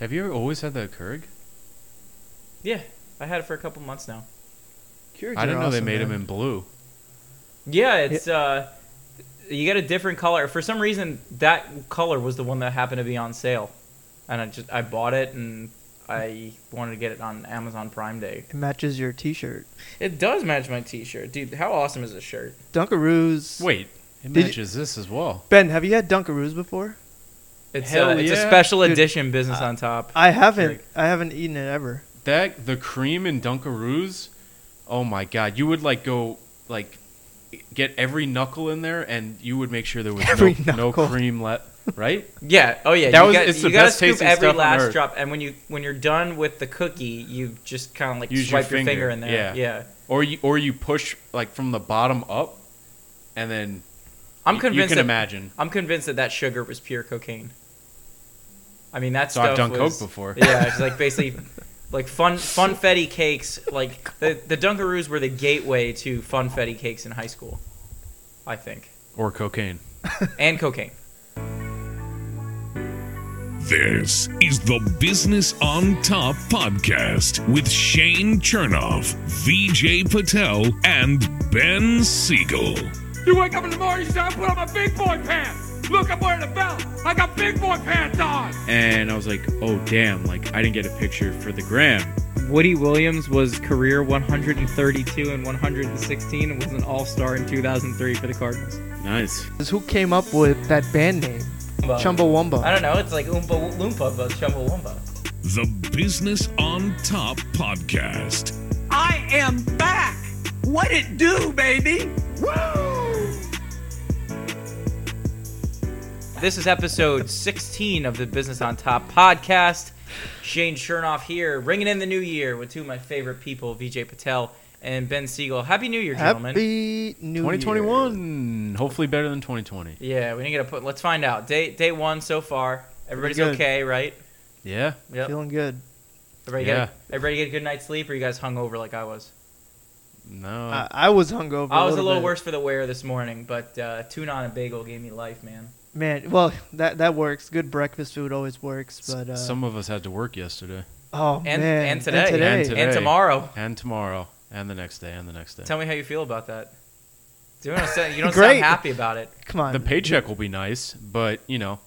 Have you ever always had that Keurig? Yeah, I had it for a couple months now. Keurigs I didn't are know they made man. them in blue. Yeah, it's uh, you get a different color. For some reason, that color was the one that happened to be on sale, and I just I bought it and I wanted to get it on Amazon Prime Day. It matches your T-shirt. It does match my T-shirt, dude. How awesome is this shirt? Dunkaroos. Wait, it Did you- matches this as well. Ben, have you had Dunkaroos before? It's Hell uh, it's a special Dude, edition business uh, on top. I haven't. Like- I haven't eaten it ever. That the cream in Dunkaroos. Oh my god, you would like go like get every knuckle in there, and you would make sure there was Every no, no knuckle. cream left. Right? Yeah. Oh yeah. That you was- got, it's you the gotta best scoop tasting every stuff on last earth. drop, and when you when you're done with the cookie, you just kind of like Use your swipe your, finger, finger in there. yeah. Yeah. Or you or you push like from the bottom up, and then I'm y- convinced. You can that, imagine. I'm convinced that that sugar was pure cocaine. I mean that So stuff I've done was, coke before. Yeah, it's like basically like fun funfetti cakes. Like the the Dunkaroos were the gateway to funfetti cakes in high school. I think, Or cocaine. and cocaine. This is the Business on Top podcast with Shane Chernoff, VJ Patel, and Ben Siegel. You wake up in the morning, you say, I put on my big boy pants. Look, I'm wearing a belt. I got big boy pants on. And I was like, oh damn, like I didn't get a picture for the gram. Woody Williams was career 132 and 116 and was an All Star in 2003 for the Cardinals. Nice. Who came up with that band name? I Chumbawamba. don't know. It's like Oompa Loompa, but Chumbawamba. The Business on Top podcast. I am back. What it do, baby? Woo! This is episode 16 of the Business on Top podcast. Shane Chernoff here, ringing in the new year with two of my favorite people, VJ Patel and Ben Siegel. Happy New Year, gentlemen. Happy New Year. 2021. Hopefully better than 2020. Yeah, we didn't get a put. Let's find out. Day day one so far. Everybody's okay, right? Yeah. Yep. Feeling good. Everybody Yeah. get everybody get a good night's sleep, or you guys hung over like I was. No. I, I was hungover. I was a little bit. worse for the wear this morning, but uh, tuna on a bagel gave me life, man. Man, well, that that works. Good breakfast food always works, but uh, Some of us had to work yesterday. oh And- man, and today. today. And today. And tomorrow. And tomorrow. And the next day. And the next day. Tell me how you feel about that. You don't sound, you don't Great. sound happy about it. Come on, the paycheck will be nice, but you know,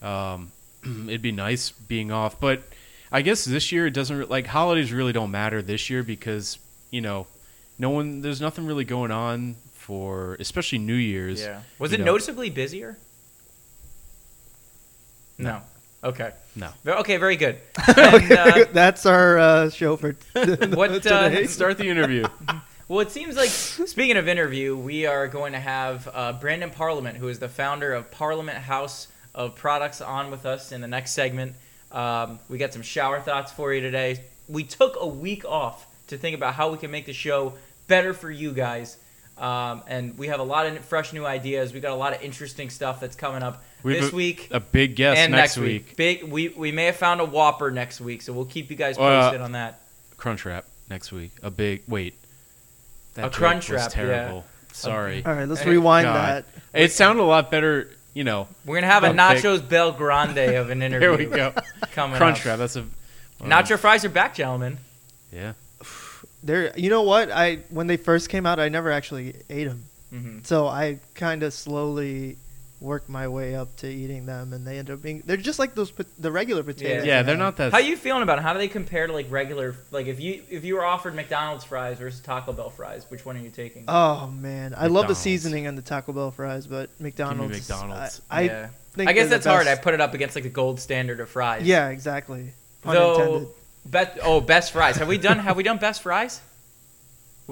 um, it'd be nice being off. But I guess this year it doesn't like holidays really don't matter this year because you know, no one there's nothing really going on for especially New Year's. Yeah. Was it know. noticeably busier? No. Okay. No. Okay. Very good. And, uh, That's our uh, show for What, uh, today. Start the interview. well, it seems like speaking of interview, we are going to have uh, Brandon Parliament, who is the founder of Parliament House of Products, on with us in the next segment. Um, we got some shower thoughts for you today. We took a week off to think about how we can make the show better for you guys. Um, and we have a lot of fresh new ideas. We got a lot of interesting stuff that's coming up We this a- week A big guest and next, next week. Big, we we may have found a Whopper next week, so we'll keep you guys Uh, posted on that. Crunchwrap next week. A big wait. That A joke Crunchwrap, was yeah. terrible. Sorry. All right, let's Hey, rewind God. that. It sounded a lot better. You know. We're gonna have a a big- Nachos Bel Grande of an interview. Here we go. Coming Crunchwrap. up. That's a. Nacho fries are back, gentlemen. Yeah. There, you know what? I when they first came out, I never actually ate them, hmm so I kind of slowly worked my way up to eating them, and they end up being they're just like those the regular potatoes. Yeah, you they're not that. How you feeling about it? How do they compare to like regular? Like if you if you were offered McDonald's fries versus Taco Bell fries, which one are you taking? Oh man, I love the seasoning on the Taco Bell fries, but McDonald's. McDonald's. I, I yeah. think I guess that's hard. I put it up against like the gold standard of fries. Yeah, exactly. Pun Though, intended. bet oh best fries. Have we done have we done best fries?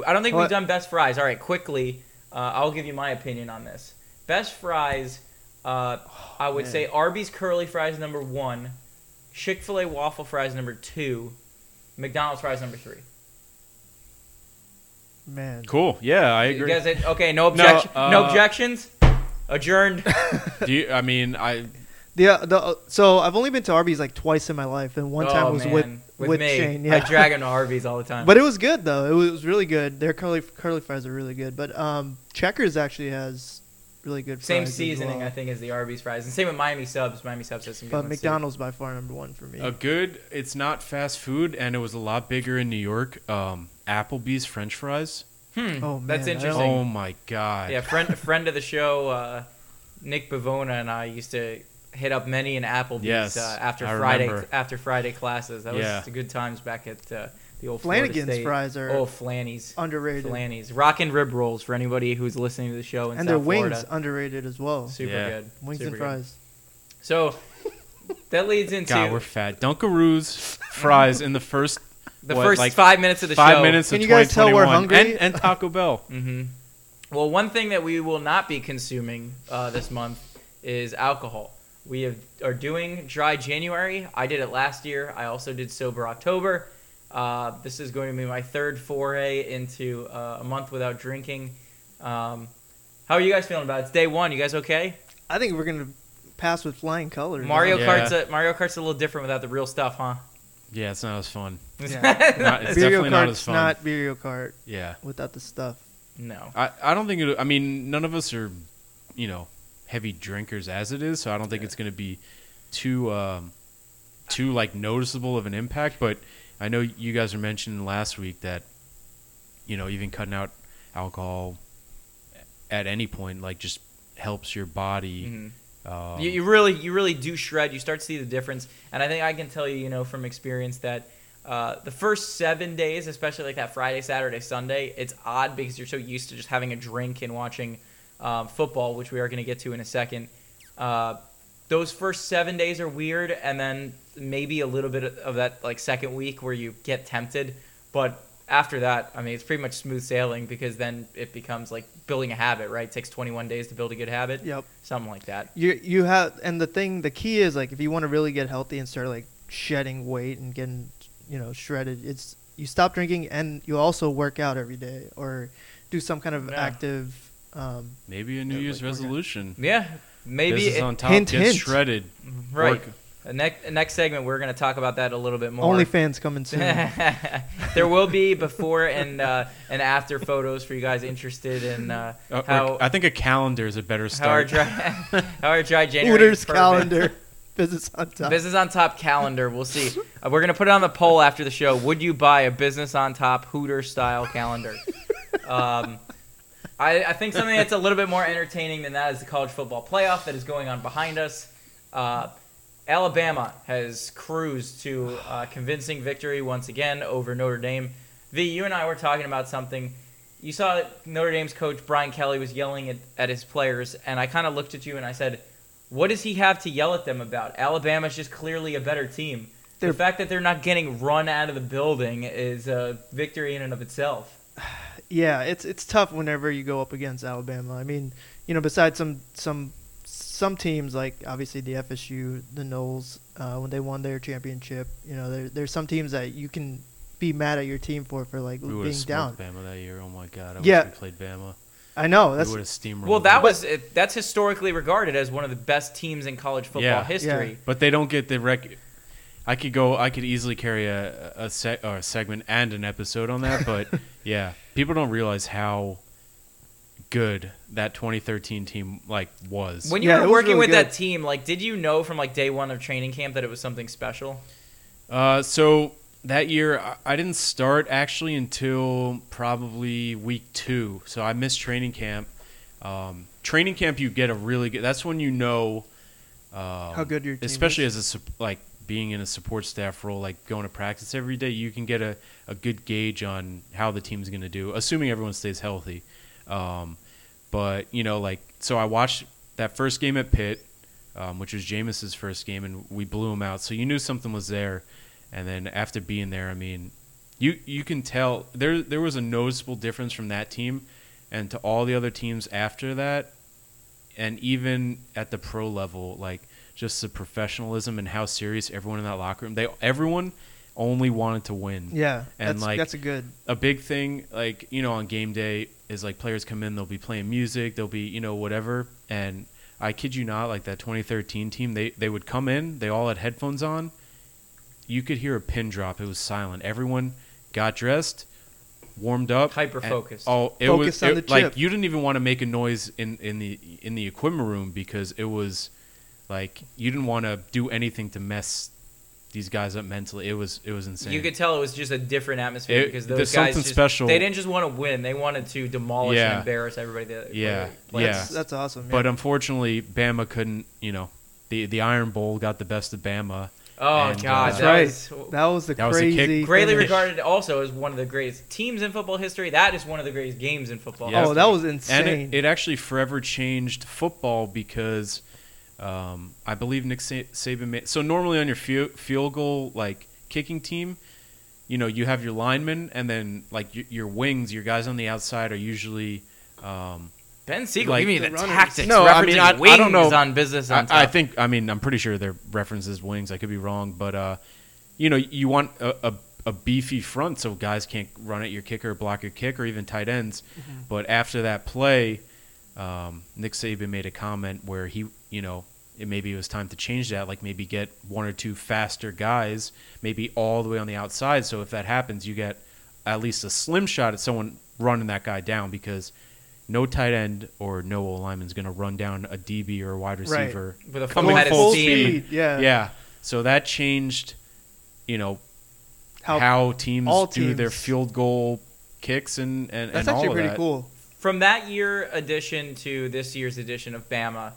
I don't think What? we've done best fries. All right, quickly, uh, I'll give you my opinion on this. Best fries, uh, I would man. say Arby's curly fries number one, Chick Fil A waffle fries number two, McDonald's fries number three. Man, Cool. Yeah, I You agree. guys, okay, no objection, no, uh, objections, adjourned. Do you, I mean, I the uh, the uh, so I've only been to Arby's like twice in my life, and one time Oh, was man. with with, with me. Shane. I Yeah, drag him to Arby's all the time. but it was good though. It was really good. Their curly curly fries are really good. But um, Checkers actually has really good. Same fries as seasoning, well. I think, as the Arby's fries, and same with Miami subs. Miami subs has some good But ones, too. McDonald's by far number one for me. A good. It's not fast food, and it was a lot bigger in New York. Um, Applebee's French fries. Hmm, Oh, that's man, I don't- interesting. Oh my god. Yeah, friend friend of the show, uh, Nick Bavona and I used to hit up many an Applebee's Yes, uh, after I Friday remember. after Friday classes. That was Yeah. the good times back at uh, the old Flanagan's fries are Oh, Flanny's. underrated, Flanny's. Rockin' rib rolls for anybody who's listening to the show in and South their wings Florida. underrated as well. Super Yeah. good. Wings Super and good. fries. So that leads into God, we're fat. Dunkaroos fries in the first the what, first like five minutes of the five show. minutes Can of you guys tell we're hungry? And, and Taco Bell. hmm Well, one thing that we will not be consuming uh, this month is alcohol. We have, are doing dry January. I did it last year. I also did sober October. Uh, this is going to be my third foray into uh, a month without drinking. Um, how are you guys feeling about it? It's day one. You guys okay? I think we're gonna pass with flying colors. Mario Yeah. Kart's a, Mario Kart's a little different without the real stuff, huh? Yeah, it's not as fun. Yeah. Not, it's Mario definitely not as Kart's fun. not Mario Kart yeah. without the stuff. no. I, I don't think it. I mean, none of us are, you know, heavy drinkers as it is, so I don't think it's going to be too, um, too like noticeable of an impact. But I know you guys were mentioning last week that, you know, even cutting out alcohol at any point like just helps your body. Mhm. Um, you, you really you really do shred you start to see the difference and i think i can tell you you know from experience that uh, the first seven days especially like that friday saturday sunday it's odd because you're so used to just having a drink and watching um, football which we are going to get to in a second uh, those first seven days are weird and then maybe a little bit of that like second week where you get tempted but after that i mean it's pretty much smooth sailing because then it becomes like building a habit right it takes 21 days to build a good habit Yep. something like that You you have and the thing the key is like if you want to really get healthy and start like shedding weight and getting you know shredded it's you stop drinking and you also work out every day or do some kind of Yeah. active um, maybe a New Yeah, Year's like resolution. Yeah, maybe this is it- on top. hint, gets hint. shredded. right. Work- Next next segment, we're going to talk about that a little bit more. OnlyFans coming soon. there will be before and uh, and after photos for you guys interested in uh, Uh, how I think a calendar is a better how our start. dry how our dry January Hooters calendar. Business on top. Business on top calendar. We'll see. Uh, we're gonna put it on the poll after the show. Would you buy a business on top Hooter style calendar? Um, I, I think something that's a little bit more entertaining than that is the college football playoff that is going on behind us. Uh, Alabama has cruised to uh, convincing victory once again over Notre Dame. V, you and I were talking about something. You saw that Notre Dame's coach Brian Kelly was yelling at, at his players, and I kind of looked at you and I said, "What does he have to yell at them about? Alabama's just clearly a better team. They're- the fact that they're not getting run out of the building is a victory in and of itself." yeah, it's it's tough whenever you go up against Alabama. I mean, you know, besides some some some teams like obviously the FSU, the Noles, uh, when they won their championship, you know, there, there's some teams that you can be mad at your team for for like we would being have down. smoked Bama that year. Oh my god! I Yeah. wish we played Bama. I know that's would have steamrolled. Well, that them. was it, that's historically regarded as one of the best teams in college football Yeah. history. But they don't get the rec. I could go. I could easily carry a a, se- or a segment and an episode on that. But yeah, people don't realize how good that 2013 team like was. When you Yeah, were working really with that team, like, did you know from like day one of training camp that it was something special? Uh, so that year I- I didn't start actually until probably week two. So I missed training camp. Um, training camp, you get a really good. That's when you know um, How good your team especially is. as a like being in a support staff role, like going to practice every day. You can get a, a good gauge on how the team's going to do, assuming everyone stays healthy. Um, but you know, like so, I watched that first game at Pitt, um, which was Jameis's first game, and we blew him out. So you knew something was there. And then after being there, I mean, you you can tell there there was a noticeable difference from that team and to all the other teams after that, and even at the pro level, like just the professionalism and how serious everyone in that locker room. They everyone only wanted to win. yeah, And, that's like, that's a good. A big thing, like you know, on game day is like players come in, they'll be playing music, they'll be you know whatever, and I kid you not, like that 2013 team, they they would come in, they all had headphones on, you could hear a pin drop. It was silent. Everyone got dressed, warmed up, Hyper focused. Oh, it Focused was on it- the like you didn't even want to make a noise in in the in the equipment room because it was like you didn't want to do anything to mess these guys up mentally. It was it was insane. You could tell it was just a different atmosphere It- because there's those guys something just, special. They didn't just want to win; they wanted to demolish Yeah. and embarrass everybody. That Yeah, played. yeah. That's, that's awesome. but unfortunately, Bama couldn't. You know, the the Iron Bowl got the best of Bama. Oh And, God, uh, that's that right. was that was the that was a kick. crazy. greatly finish. regarded also as one of the greatest teams in football history. That is one of the greatest games in football. Yeah. Oh, that was And insane. it, it actually forever changed football because um, I believe Nick Saban made. So normally on your field, field goal like kicking team, you know, you have your linemen and then like your, your wings, your guys on the outside are usually. Um, Ben Siegel, Like give me the the tactics. No, I mean, referencing I- I don't know. on business I, on I top. think. I mean, I'm pretty sure their references wings. I could be wrong, but uh, you know, you want a, a, a beefy front so guys can't run at your kicker, block your kick, or even tight ends. But after that play, um, Nick Saban made a comment where he, you know, it maybe it was time to change that. Like maybe get one or two faster guys, maybe all the way on the outside. So if that happens, you get at least a slim shot at someone running that guy down because. No tight end or no O lineman is going to run down a DB or a wide Right. receiver with a coming head of full steam. speed. Yeah. yeah. So that changed, you know, How, how, teams all do their field goal kicks and and, that's and all actually pretty that. cool. From that year edition to this year's edition of Bama,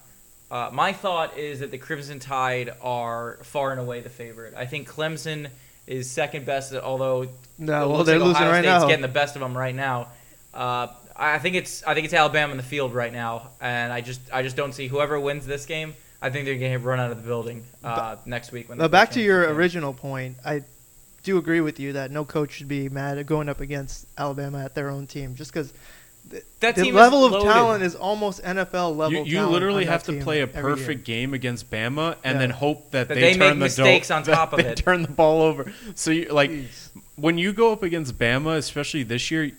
uh, my thought is that the Crimson Tide are far and away the favorite. I think Clemson is second best, although No, well they're like losing Ohio right State's now. getting the best of them right now. Uh, I think it's I think it's Alabama in the field right now, and I just I just don't see whoever wins this game. I think they're going to run out of the building uh, next week. When But back to your original point, I do agree with you that no coach should be mad at going up against Alabama at their own team, just because that the team level of talent is almost NFL level. You, you talent literally have to play a perfect game against Bama and Yeah. then hope that, That they, they turn make the mistakes do- on top of they it. turn the ball over. So you like Jeez. when you go up against Bama, especially this year,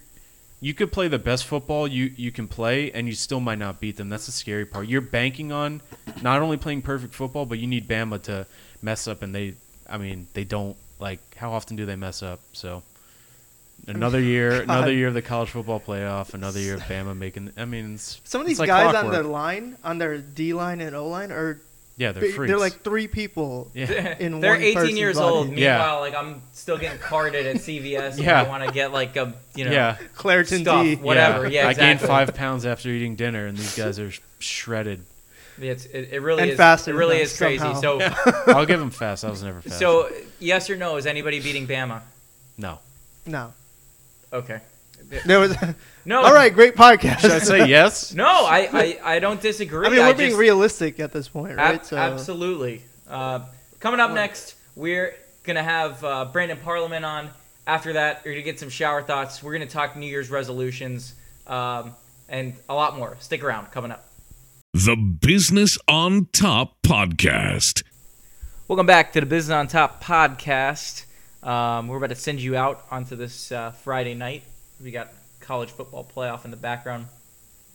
you could play the best football you, you can play, and you still might not beat them. That's the scary part. You're banking on not only playing perfect football, but you need Bama to mess up, and they, I mean, they don't. Like, how often do they mess up? So, another oh year, God. another year of the college football playoff, another year of Bama making. I mean, it's, Some of it's these like guys on clockwork. their line, on their D line and O line, are yeah, they're freaks. they're like three people. yeah. in They're one 18 years body. old. Meanwhile, Yeah. like I'm still getting carded at CVS. Yeah. I want to get like a you know yeah. Claritin stuff, D. whatever. Yeah, I gained five pounds after eating dinner, and these guys are shredded. It's, it, it really And is. faster It really than is crazy. somehow. So I'll give them fast. I was never fast. so yes or no? Is anybody beating Bama? no. No, Okay. there was. No. All right, great podcast. Should I say yes? No, I, I, I don't disagree. I mean, we're just- being realistic at this point, right? Ab- absolutely. Uh, coming up next, we're gonna have uh, Brandon Parliament on. After that, we're gonna get some shower thoughts. We're gonna talk New Year's resolutions um, and a lot more. Stick around. Coming up. The Business on Top Podcast. Welcome back to the Business on Top podcast. Um, we're about to send you out onto this uh, Friday night. We got college football playoff in the background.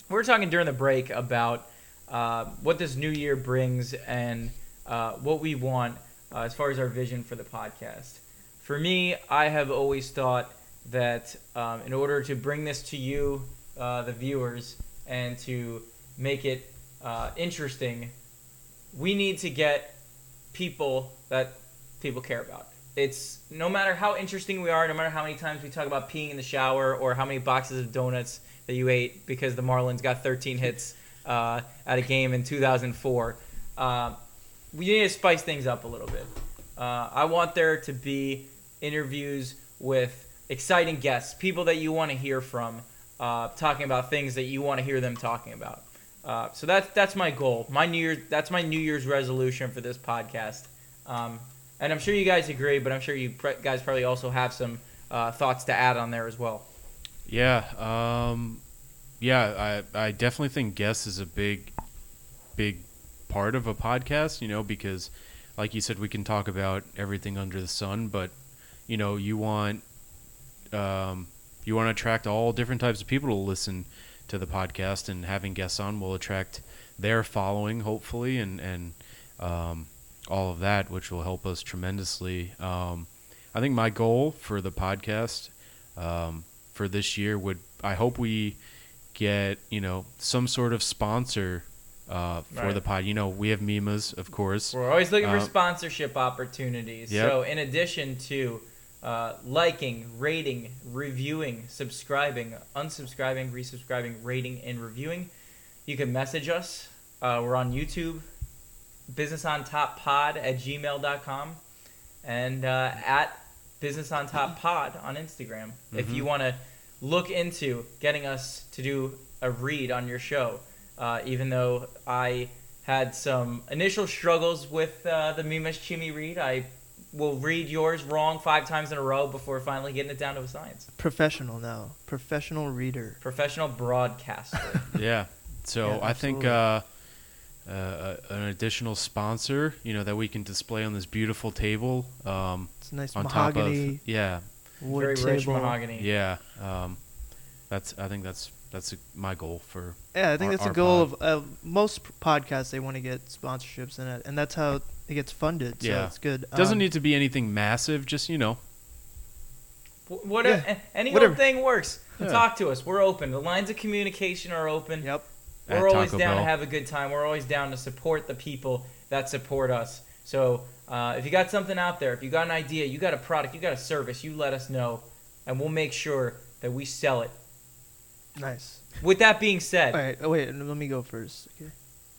We were talking during the break about uh, what this new year brings and uh, what we want uh, as far as our vision for the podcast. For me, I have always thought that um, in order to bring this to you, uh, the viewers, and to make it uh, interesting, we need to get people that people care about. It's no matter how interesting we are, no matter how many times we talk about peeing in the shower or how many boxes of donuts that you ate because the Marlins got 13 hits uh, at a game in 2004. Uh, we need to spice things up a little bit. Uh, I want there to be interviews with exciting guests, people that you want to hear from, uh, talking about things that you want to hear them talking about. Uh, so that's that's my goal. My New Year's that's my New Year's resolution for this podcast. Um, and I'm sure you guys agree, but I'm sure you pre- guys probably also have some uh, thoughts to add on there as well. Yeah. Um, yeah. I I definitely think guests is a big, big part of a podcast. You know, because like you said, we can talk about everything under the sun, but you know, you want um, you want to attract all different types of people to listen to the podcast, and having guests on will attract their following, hopefully, and and um, all of that, which will help us tremendously. Um, I think my goal for the podcast, um, for this year would I hope we get you know some sort of sponsor uh, for Right. the pod. You know, we have Mimas, of course. We're always looking for Uh, sponsorship opportunities. Yep. So, in addition to uh, liking, rating, reviewing, subscribing, unsubscribing, resubscribing, rating, and reviewing, you can message us. Uh, we're on YouTube, Business on Top Pod at gmail.com, and uh, at Business on Top Pod on Instagram. If you want to look into getting us to do a read on your show, uh, even though I had some initial struggles with uh, the Mimas Chimi read, I will read yours wrong five times in a row before finally getting it down to a science. Professional now. Professional reader. Professional broadcaster. Yeah. So Yeah, I think absolutely. uh, uh, an additional sponsor, you know, that we can display on this beautiful table. Um, It's a nice on mahogany top of yeah, wood Very table. rich mahogany. yeah. Um, that's I think that's that's my goal for Yeah, I think Our- that's the goal pod. of uh, most podcasts. They want to get sponsorships in it, and that's how it gets funded. So Yeah. it's good. doesn't Um, need to be anything massive. Just you know, Wh- Whatever, Yeah, a- any whatever. old thing works. Yeah. Talk to us. We're open. The lines of communication are open. Yep. At We're always Taco down to have a good time. We're always down to support the people that support us. So uh, if you got something out there, if you got an idea, you got a product, you got a service, you let us know, and we'll make sure that we sell it. Nice. With that being said, All right. Oh, wait. Let me go first. Okay.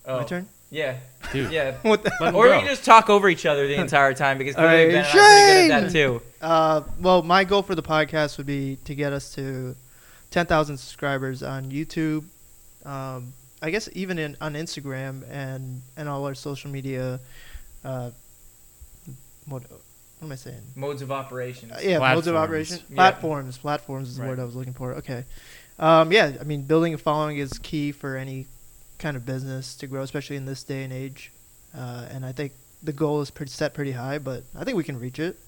oh, My turn. Yeah, dude. yeah. What the? Or go. we can just talk over each other the entire time because All clearly right, Ben and I pretty good at that too. Uh, well, my goal for the podcast would be to get us to 10,000 subscribers on YouTube. Um, I guess even in on Instagram and and all our social media. Uh, what what am I saying? Modes of operation. Uh, yeah, modes of Platforms. operation. Yeah. Platforms. Platforms is the Right. word I was looking for. Okay. Um, yeah, I mean, building a following is key for any kind of business to grow, especially in this day and age. Uh, and I think the goal is pretty set pretty high, but I think we can reach it.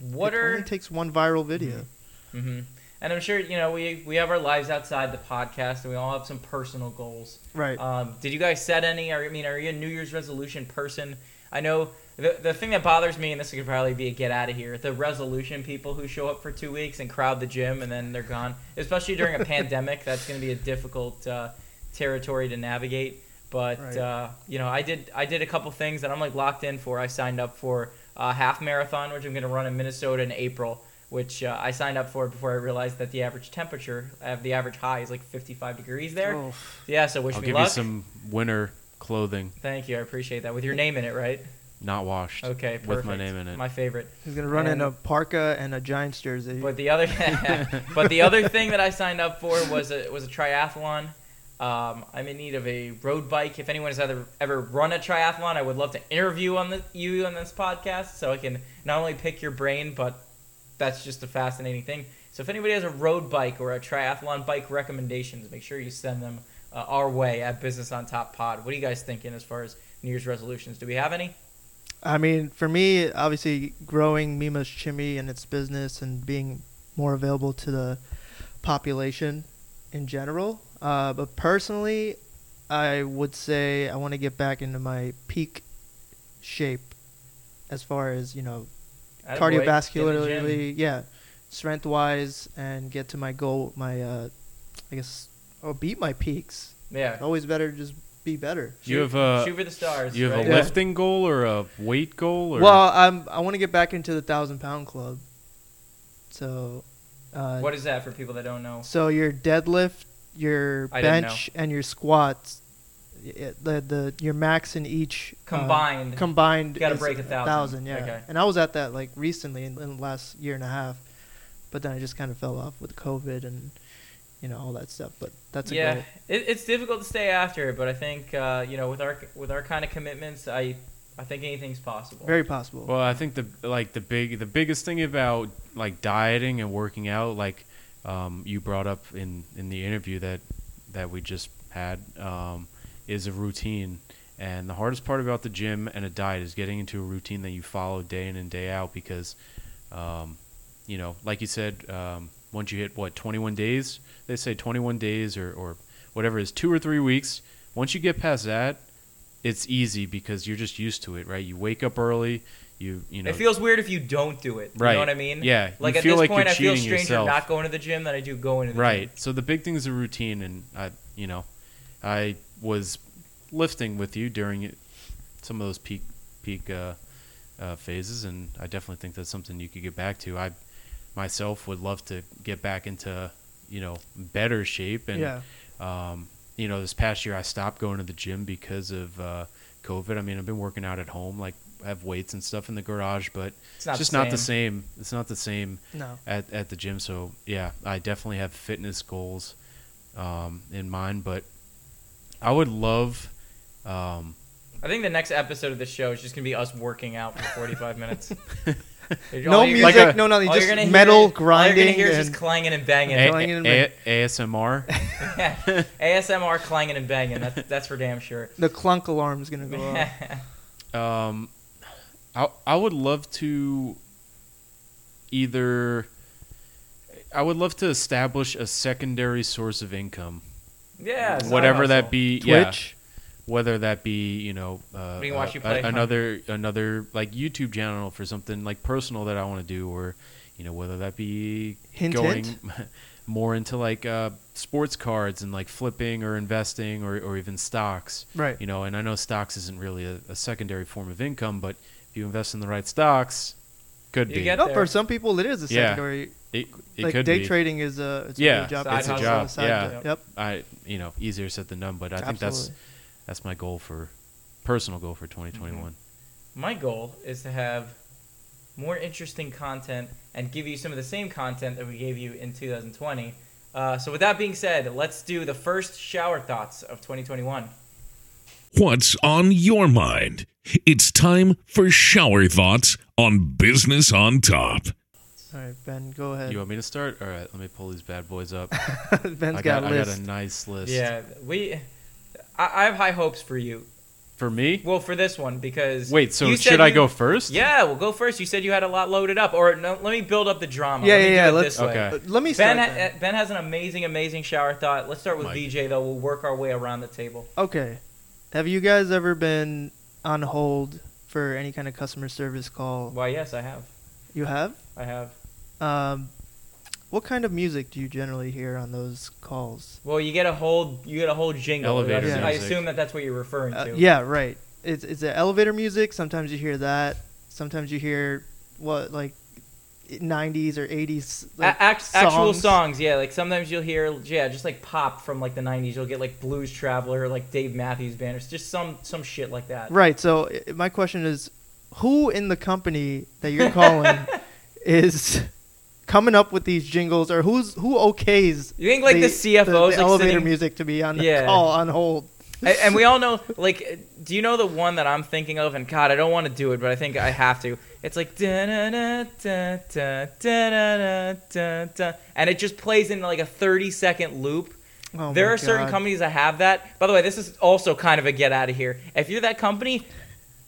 What it are only takes one viral video. hmm And I'm sure you know we we have our lives outside the podcast, and we all have some personal goals. Right. Um, did you guys set any? Or, I mean, are you a New Year's resolution person? I know the the thing that bothers me, and this could probably be a get out of here, the resolution people who show up for two weeks and crowd the gym and then they're gone. Especially during a pandemic, that's going to be a difficult uh, territory to navigate. But Right. uh, you know, I did I did a couple things that I'm like locked in for. I signed up for a half marathon, which I'm going to run in Minnesota in April. Which uh, I signed up for before I realized that the average temperature, uh, the average high is like 55 degrees there. Oh, Yeah, so wish I'll me give luck. you some winter clothing, Thank you, I appreciate that. With your name in it, right? not washed. Okay, perfect. With my name in it. My favorite. he's gonna run in a parka and a Giants jersey. But the other, but the other thing that I signed up for was a was a triathlon. Um, I'm in need of a road bike. If anyone has ever ever run a triathlon, I would love to interview on the you on this podcast, so I can not only pick your brain, but that's just a fascinating thing. So if anybody has a road bike or a triathlon bike recommendations, make sure you send them uh, our way at Business on Top Pod. What are you guys thinking as far as New Year's resolutions? Do we have any? I mean, for me, obviously, growing Mima's Chimney and its business and being more available to the population in general. Uh, but personally, I would say I want to get back into my peak shape as far as, you know, Attaboy, get in the gym. cardiovascularly, yeah, strength wise, and get to my goal, my, uh, I guess, or beat my peaks. Yeah. Always better to just be better. You have a shoot for the stars. you have right? a lifting goal or a weight goal or Well, I'm I want to get back into the thousand pound club. So, uh, What is that for people that don't know? so your deadlift, your I bench, and your squats, y- the the your max in each uh, Combined. combined. Gotta break a thousand. yeah. Okay. And I was at that like recently in, in the last year and a half, but then I just kind of fell off with COVID and you know all that stuff. But that's a yeah, goal. it, it's difficult to stay after it, but I think uh, you know with our with our kind of commitments, I I think anything's possible. Very possible. Well, I think the like the big the biggest thing about like dieting and working out, like um, you brought up in in the interview that that we just had, um, is a routine. And the hardest part about the gym and a diet is getting into a routine that you follow day in and day out because, um, you know, like you said, um, once you hit what 21 days, they say 21 days or or whatever it is two or three weeks. Once you get past that, it's easy because you're just used to it, right? You wake up early, you you know It feels weird if you don't do it. You Right. know what I mean? Yeah, you Like at feel this like point, I feel stranger yourself. not going to the gym than I do going to the right. gym. So the big thing is a routine, and I you know I was lifting with you during some of those peak peak uh, uh, phases, and I definitely think that's something you could get back to. I myself would love to get back into you know better shape and yeah. um, you know, this past year I stopped going to the gym because of uh, COVID. I mean, I've been working out at home, like I have weights and stuff in the garage, but It's not just the not the same. same. It's not the same No. at, at the gym. So yeah, I definitely have fitness goals um, in mind, but I would love. Um, I think the next episode of the show is just gonna be us working out for 45 minutes. No music, Like a- no nothing, all you're just hear metal is- All you're gonna hear is just clanging and banging. A- Clanging and A- ASMR. Yeah. ASMR clanging and banging. That's that's for damn sure. the clunk alarm is gonna go off. um, I I would love to either. I would love to establish a secondary source of income. Yeah. side whatever that hustle. be yeah whether that be you know uh, We uh, you play, a- huh? another another like youtube channel for something like personal that i want to do or you know whether that be Hint, going hint. more into like uh, sports cards and like flipping or investing or, or even stocks Right. you know and i know stocks isn't really a, a secondary form of income but if you invest in the right stocks could You be get No, for some people it is a Yeah. Secondary. it, it like could day be trading is a it's a Yeah, real job. Side it's a hustle. job Side yeah job. Yep. i you know easier said than done but i think that's that's my goal for personal goal for 2021 My goal is to have more interesting content and give you some of the same content that we gave you in 2020. Uh, so with that being said, let's do the first shower thoughts of 2021. What's on your mind? It's time for shower thoughts on Business on Top. All right, Ben, go ahead. You want me to start? All right, let me pull these bad boys up. Ben's I got, got, a I got a nice list. Yeah, we. I, I have high hopes for you. For me? Well, for this one because Wait, so you should I go first? Yeah, well, go first. You said you had a lot loaded up, or no, let me build up the drama. Yeah, Let me yeah, do yeah, it let's- this way. Okay. Uh, Let me start. Ben, ha- then. uh, ben has an amazing, amazing shower thought. Let's start with Mike. VJ though. We'll work our way around the table. Okay. Have you guys ever been on hold for any kind of customer service call? Why, yes, I have. You have? I have. Um, what kind of music do you generally hear on those calls? Well, you get a whole you get a whole jingle. Elevator That's- I assume that that's what you're referring Uh, to. yeah, right. It's it's the elevator music. Sometimes you hear that. Sometimes you hear what like 90s or 80s A- like, act- actual songs. songs, yeah. Like sometimes you'll hear, yeah, just like pop from like the '90s. You'll get like Blues Traveler, like Dave Matthews Band, or just some some shit like that. Right. So my question is, who in the company that you're calling is coming up with these jingles or who's who okays you think like the, the cfos the, the like elevator sitting, music to be on the yeah. call on hold and we all know like do you know the one that i'm thinking of and god i don't want to do it but i think i have to it's like and it just plays in like a 30 second loop Oh there are certain companies that have that. By the way, this is also kind of a get out of here. If you're that company,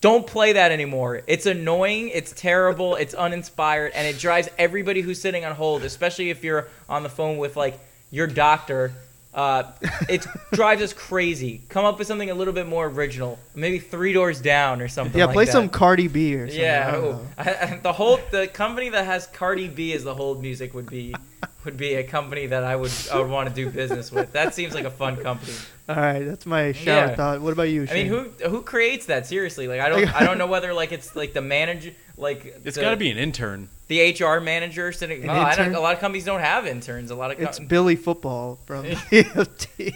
don't play that anymore. It's annoying, it's terrible, it's uninspired, and it drives everybody who's sitting on hold, especially if you're on the phone with like your doctor. Uh, it drives us crazy. Come up with something a little bit more original. Maybe three doors down or something. Yeah, like play that. some Cardi B or something. I Yeah, oh, know. I- I- the whole the company that has Cardi B as the hold music would be would be a company that I would I would want to do business with. That seems like a fun company. All right, that's my shower Yeah. thought. What about you? I mean, who who creates that? Seriously, like I don't I don't know whether like it's like the manager, like it's got to be an intern. the HR manager sitting. An Well, I don't, a lot of companies don't have interns. A lot of co- It's Billy Football from EFT.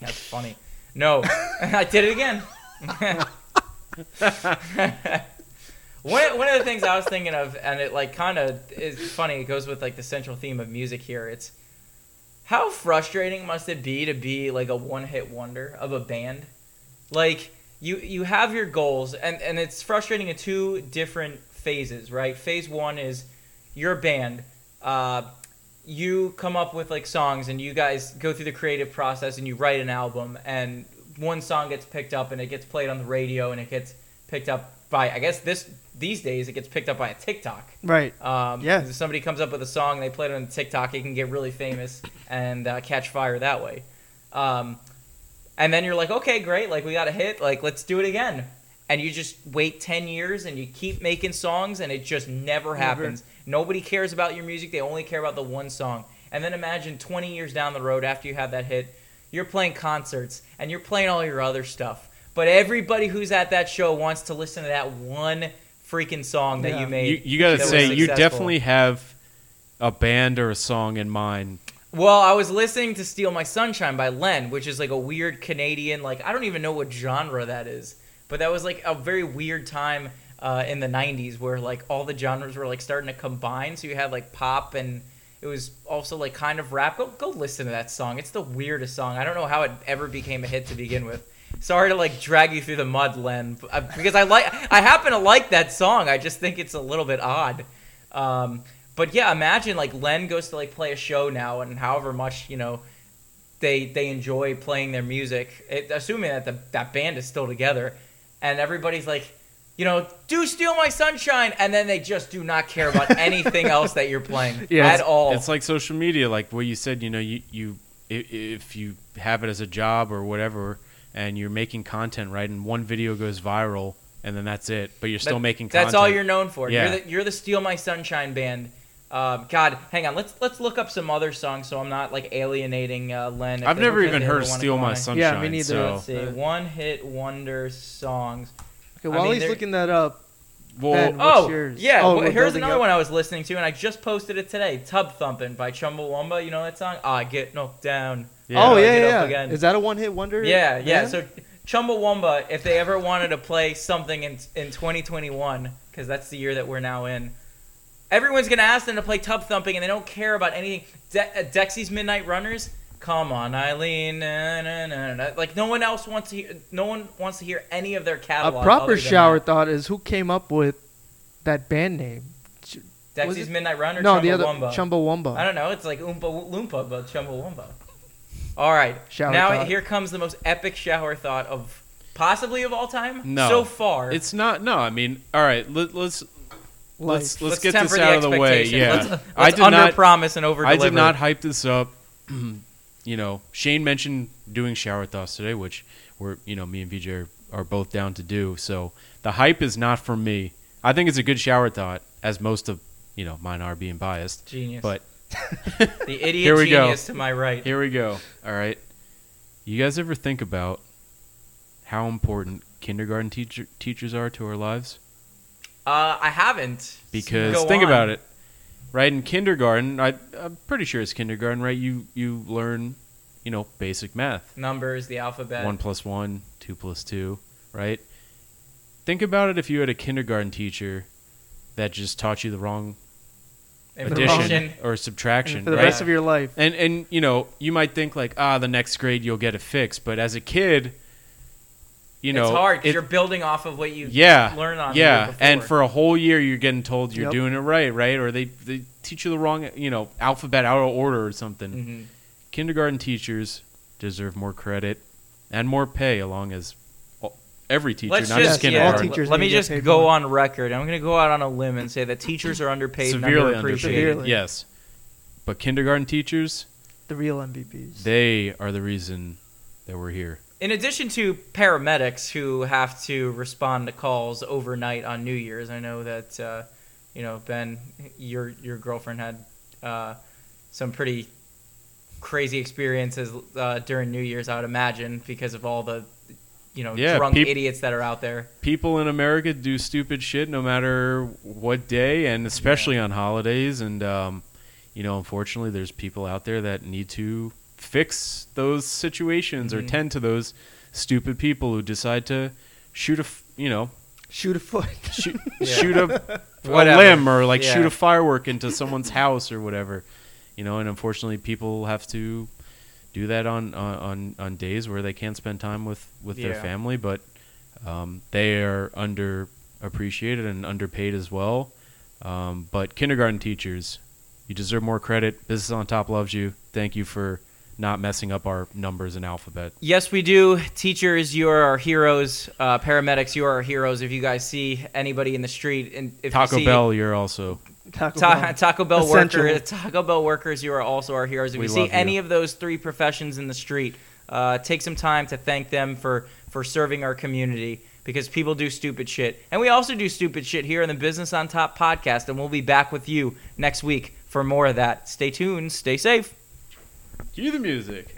that's funny. No, I did it again. one, one of the things I was thinking of, and it like kind of is funny. It goes with like the central theme of music here. It's how frustrating must it be to be like a one-hit wonder of a band? Like you you have your goals, and and it's frustrating in two different phases, right? Phase one is your band. Uh, you come up with like songs, and you guys go through the creative process, and you write an album, and one song gets picked up, and it gets played on the radio, and it gets picked up by I guess this these days it gets picked up by a TikTok. right. Um, Yeah. If somebody comes up with a song, and they play it on TikTok, it can get really famous and uh, catch fire that way. Um, and then you're like, okay, great, like we got a hit, like let's do it again. and you just wait 10 years and you keep making songs and it just never happens. Nobody cares about your music. They only care about the one song. And then imagine 20 years down the road after you have that hit, you're playing concerts and you're playing all your other stuff. But everybody who's at that show wants to listen to that one freaking song that Yeah. you made. You, you got to say you definitely have a band or a song in mind. Well, I was listening to "Steal My Sunshine" by Len, which is like a weird Canadian, like I don't even know what genre that is, but that was like a very weird time uh, in the '90s where like all the genres were like starting to combine. So you had like pop and it was also like kind of rap. Go go listen to that song. It's the weirdest song. I don't know how it ever became a hit to begin with. Sorry to like drag you through the mud, Len, uh, because I like I happen to like that song. I just think it's a little bit odd. Um, but yeah, imagine like Len goes to like play a show now, and however much you know they they enjoy playing their music, it, assuming that the, that band is still together, and everybody's like, you know, do steal my sunshine, and then they just do not care about anything else that you're playing Yeah, at it's- all. It's like social media, like what you said. You know, you you if you have it as a job or whatever, and you're making content, right, and one video goes viral, and then that's it. But you're still That- making content. That's all you're known for. Yeah. You're the you're the Steal My Sunshine band. Um, God, hang on. Let's let's look up some other songs so I'm not like alienating uh, Len. I've never even heard of "Steal My. Sunshine." Yeah, me neither. So, Let's see, one hit wonder songs. Okay, I while mean, he's they're- looking that up, well, Ben, what's Oh, yours? yeah. Oh, well, here's another up- one I was listening to, and I just posted it today. Tub Thumping by Chumbawamba. You know that song? I get knocked down. Yeah. oh yeah, yeah, again. Is that a one-hit wonder? Yeah, yeah. So Chumbawamba, if they ever wanted to play something in in 2021, because that's the year that we're now in, everyone's gonna ask them to play Tub Thumping, and they don't care about anything. De- uh, Dexy's Midnight Runners. Come on, Eileen. Na, na, na. Like no one else wants to hear. No one wants to hear any of their catalog. a proper shower that. thought is who came up with that band name? Dexy's Midnight Runner. no, the other Chumbawamba. I don't know. It's like Oompa Loompa, but Chumbawamba. All right. Shower now thought. here comes the most epic shower thought of possibly of all time. No. So far. it's not. No, I mean, all right. Let, let's Like, let's let's, Let's get temper this the out of the way. Yeah, Let's, let's I did under not. promise and over I did not hype this up. you know, Shane mentioned doing shower thoughts today, which we're you know me and VJ are, are both down to do. So the hype is not for me. I think it's a good shower thought, as most of you know mine are being biased. Genius. But the idiot Here we go. genius to my right. here we go. All right, you guys ever think about how important kindergarten teacher teachers are to our lives? Uh, I haven't. Because Go think on. about it, right? In kindergarten, I, I'm pretty sure it's kindergarten, right? You you learn, you know, basic math. Numbers, the alphabet. One plus one, two plus two, right? Think about it if you had a kindergarten teacher that just taught you the wrong addition or subtraction, for the right? rest of your life. And and you know, you might think like, ah, the next grade you'll get a fix, but as a kid, you know, it's hard because it- you're building off of what you yeah, learn on. yeah, year and for a whole year you're getting told you're Yep. doing it right, right? Or they they teach you the wrong, you know, alphabet out of order or something. Mhm. Kindergarten teachers deserve more credit and more pay, along as all- every teacher, Let's not just just yeah, kindergarten. all teachers let me just go more. on record. I'm going to go out on a limb and say that teachers are underpaid severely and underpaid. underappreciated. Severely. Yes, but kindergarten teachers, The real MVPs. they are the reason that we're here. In addition to paramedics who have to respond to calls overnight on New Year's, I know that uh, you know Ben, your your girlfriend had uh, some pretty crazy experiences uh, during New Year's. I would imagine because of all the you know Yeah, drunk peop- idiots that are out there. People in America do stupid shit no matter what day, and especially on holidays. And um, you know, unfortunately, there's people out there that need to fix those situations or Mhm. tend to those stupid people who decide to shoot a you know, Shoot a foot. shoot, Yeah. shoot a, a limb or like Yeah. shoot a firework into someone's house or whatever. You know, and unfortunately, people have to do that on on on, days where they can't spend time with with their family, but um, they are underappreciated and underpaid as well. Um, but kindergarten teachers, you deserve more credit. Business on Top loves you. Thank you for not messing up our numbers and alphabet. Yes, we do. Teachers, you are our heroes. Uh, paramedics, you are our heroes. If you guys see anybody in the street, and if Taco you see Bell, you're also Taco Ta- Bell. Taco Bell Essential. workers, Taco Bell workers, you are also our heroes. If We you see love you. any of those three professions in the street, uh, take some time to thank them for for for serving our community because people do stupid shit. And we also do stupid shit here in the Business on Top podcast. And we'll be back with you next week for more of that. Stay tuned. Stay safe. Cue the music.